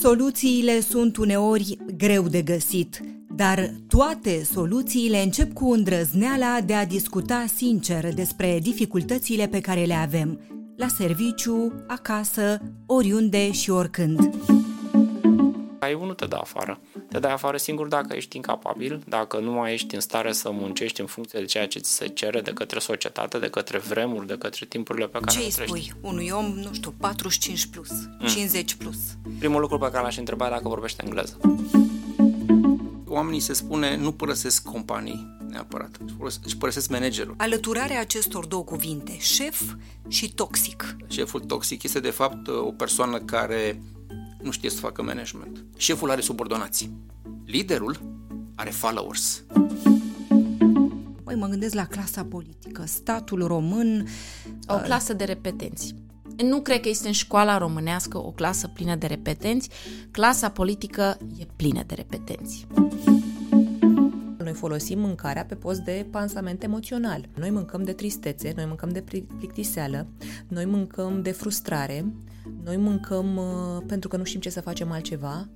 Soluțiile sunt uneori greu de găsit, dar toate soluțiile încep cu îndrăzneala de a discuta sincer despre dificultățile pe care le avem, la serviciu, acasă, oriunde și oricând. Ai unul te dă afară. Te dai afară singur dacă ești incapabil, dacă nu mai ești în stare să muncești în funcție de ceea ce ți se cere de către societate, de către vremuri, de către timpurile pe care Ce le îi trăiești. spui unui om, nu știu, 45 plus, 50 plus? Primul lucru pe care l-aș întreba e dacă vorbește engleză. Oamenii se spune nu părăsesc companii neapărat, își părăsesc- își părăsesc managerul. Alăturarea acestor două cuvinte, șef și toxic. Șeful toxic este de fapt o persoană care nu știe să facă management. Șeful are subordonații. Liderul are followers. Măi, mă gândesc la clasa politică, statul român, O clasă de repetenți. Nu cred că este în școala românească o clasă plină de repetenți. Clasa politică e plină de repetenți. Noi folosim mâncarea pe post de pansament emoțional. Noi mâncăm de tristețe, noi mâncăm de pli- plictiseală, noi mâncăm de frustrare, noi mâncăm uh, pentru că nu știm ce să facem altceva.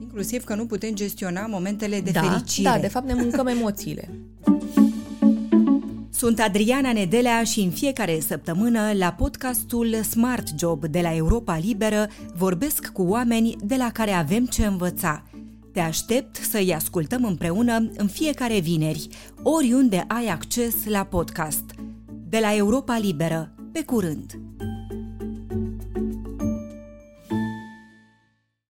inclusiv că nu putem gestiona momentele de da, fericire. da, de fapt ne mâncăm emoțiile. Sunt Adriana Nedelea și în fiecare săptămână la podcastul Smart Job de la Europa Liberă vorbesc cu oameni de la care avem ce învăța. Te aștept să-i ascultăm împreună în fiecare vineri, oriunde ai acces la podcast. De la Europa Liberă. Pe curând!